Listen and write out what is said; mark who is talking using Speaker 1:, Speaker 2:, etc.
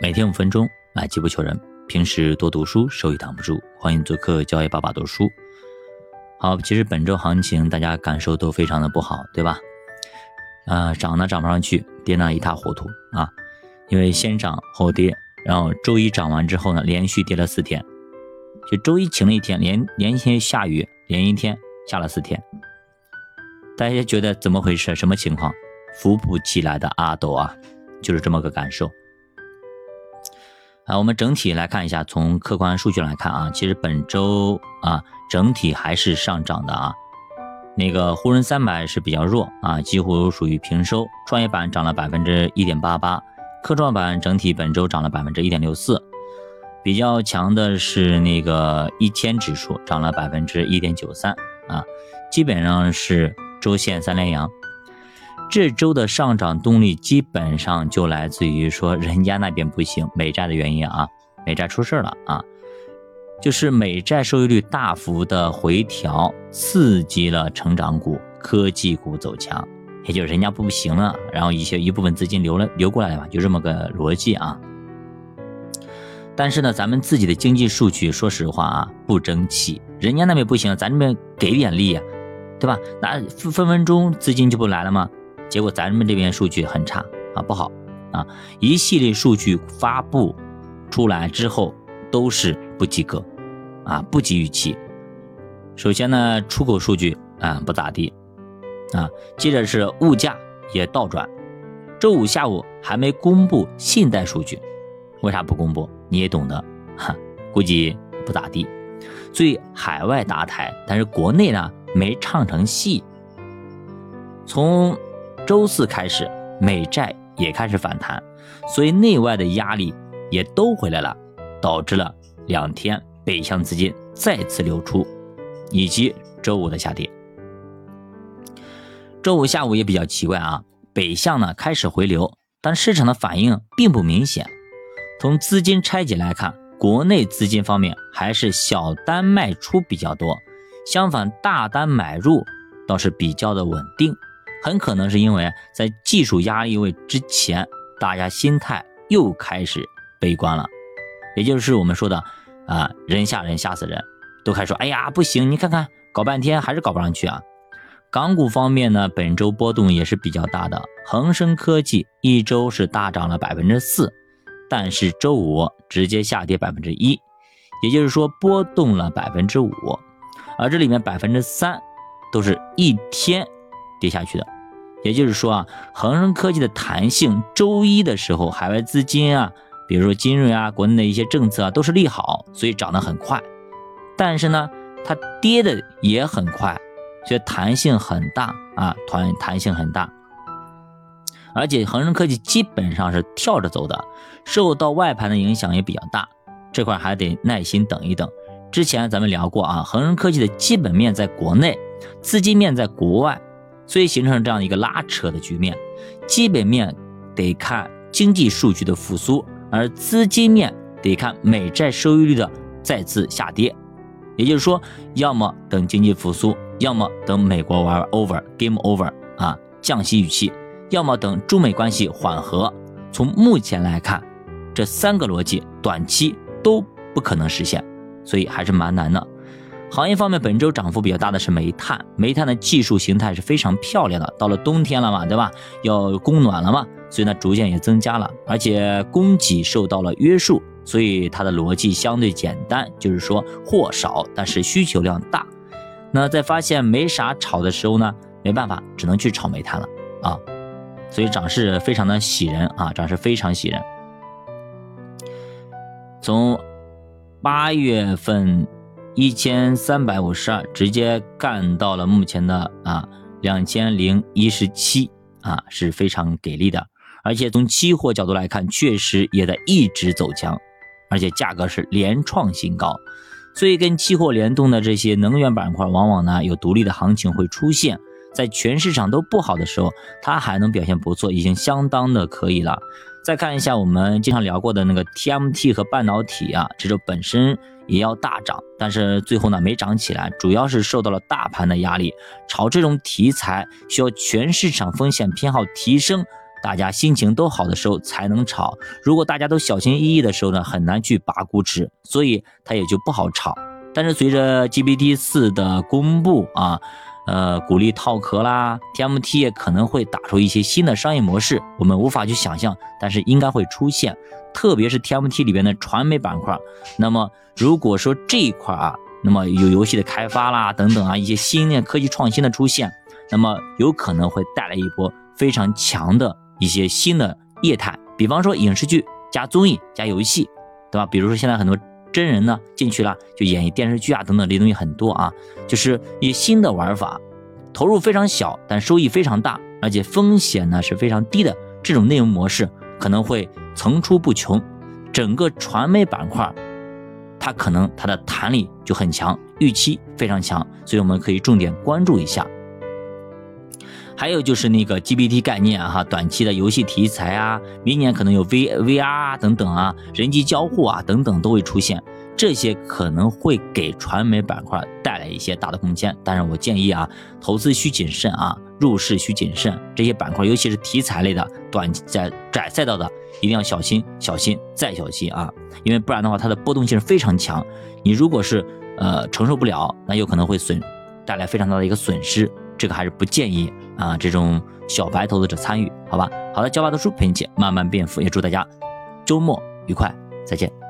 Speaker 1: 每天五分钟，买机不求人。平时多读书，收益挡不住。欢迎做客交易爸爸读书。好，其实本周行情大家感受都非常的不好，对吧？啊，涨呢涨不上去，跌呢一塌糊涂啊。因为先涨后跌，然后周一涨完之后呢，连续跌了四天。就周一晴了一天，连连天下雨，连一天下了四天。大家觉得怎么回事？什么情况？扶不起来的阿斗啊，就是这么个感受。啊，我们整体来看一下，从客观数据来看啊，其实本周啊整体还是上涨的啊。那个沪深三百是比较弱啊，几乎属于平收。创业板涨了百分之一点八八，科创板整体本周涨了百分之一点六四。比较强的是那个一千指数涨了百分之一点九三啊，基本上是周线三连阳。这周的上涨动力基本上就来自于说人家那边不行，美债的原因啊，美债出事了啊，就是美债收益率大幅的回调，刺激了成长股、科技股走强，也就是人家不行了，然后一些一部分资金流了流过来了嘛，就这么个逻辑啊。但是呢，咱们自己的经济数据，说实话啊，不争气，人家那边不行，咱这边给点力啊，对吧？那分分分钟资金就不来了吗？结果咱们这边数据很差啊，不好啊，一系列数据发布出来之后都是不及格啊，不及预期。首先呢，出口数据啊不咋地啊，接着是物价也倒转。周五下午还没公布信贷数据，为啥不公布？你也懂得哈，估计不咋地。所以海外搭台，但是国内呢没唱成戏。从周四开始，美债也开始反弹，所以内外的压力也都回来了，导致了两天北向资金再次流出，以及周五的下跌。周五下午也比较奇怪啊，北向呢开始回流，但市场的反应并不明显。从资金拆解来看，国内资金方面还是小单卖出比较多，相反大单买入倒是比较的稳定。很可能是因为在技术压力位之前，大家心态又开始悲观了，也就是我们说的啊，人吓人吓死人，都开始说，哎呀不行，你看看搞半天还是搞不上去啊。港股方面呢，本周波动也是比较大的，恒生科技一周是大涨了百分之四，但是周五直接下跌百分之一，也就是说波动了百分之五，而这里面百分之三都是一天跌下去的。也就是说啊，恒生科技的弹性，周一的时候海外资金啊，比如说金瑞啊，国内的一些政策啊，都是利好，所以涨得很快。但是呢，它跌的也很快，所以弹性很大啊，弹弹性很大。而且恒生科技基本上是跳着走的，受到外盘的影响也比较大，这块还得耐心等一等。之前咱们聊过啊，恒生科技的基本面在国内，资金面在国外。所以形成这样一个拉扯的局面，基本面得看经济数据的复苏，而资金面得看美债收益率的再次下跌。也就是说，要么等经济复苏，要么等美国玩 over game over 啊降息预期，要么等中美关系缓和。从目前来看，这三个逻辑短期都不可能实现，所以还是蛮难的。行业方面，本周涨幅比较大的是煤炭。煤炭的技术形态是非常漂亮的。到了冬天了嘛，对吧？要供暖了嘛，所以呢，逐渐也增加了，而且供给受到了约束，所以它的逻辑相对简单，就是说货少，但是需求量大。那在发现没啥炒的时候呢，没办法，只能去炒煤炭了啊。所以涨势非常的喜人啊，涨势非常喜人。从八月份。一千三百五十二，直接干到了目前的啊两千零一十七啊，是非常给力的。而且从期货角度来看，确实也在一直走强，而且价格是连创新高。所以跟期货联动的这些能源板块，往往呢有独立的行情会出现。在全市场都不好的时候，它还能表现不错，已经相当的可以了。再看一下我们经常聊过的那个 TMT 和半导体啊，这周本身。也要大涨，但是最后呢没涨起来，主要是受到了大盘的压力。炒这种题材需要全市场风险偏好提升，大家心情都好的时候才能炒。如果大家都小心翼翼的时候呢，很难去拔估值，所以它也就不好炒。但是随着 GPT 四的公布啊，呃，鼓励套壳啦，TMT 也可能会打出一些新的商业模式，我们无法去想象，但是应该会出现。特别是 TMT 里边的传媒板块，那么如果说这一块啊，那么有游戏的开发啦等等啊，一些新的科技创新的出现，那么有可能会带来一波非常强的一些新的业态，比方说影视剧加综艺加游戏，对吧？比如说现在很多。真人呢进去了，就演绎电视剧啊等等这些东西很多啊，就是一新的玩法，投入非常小，但收益非常大，而且风险呢是非常低的这种内容模式可能会层出不穷，整个传媒板块，它可能它的弹力就很强，预期非常强，所以我们可以重点关注一下。还有就是那个 GPT 概念啊，短期的游戏题材啊，明年可能有 V VR 啊等等啊，人机交互啊等等都会出现，这些可能会给传媒板块带来一些大的空间。但是我建议啊，投资需谨慎啊，入市需谨慎，这些板块尤其是题材类的、短在窄赛道的，一定要小心、小心再小心啊，因为不然的话，它的波动性是非常强，你如果是呃承受不了，那有可能会损带来非常大的一个损失。这个还是不建议啊，这种小白投资者参与，好吧？好了，教爸读书陪你一起慢慢变富，也祝大家周末愉快，再见。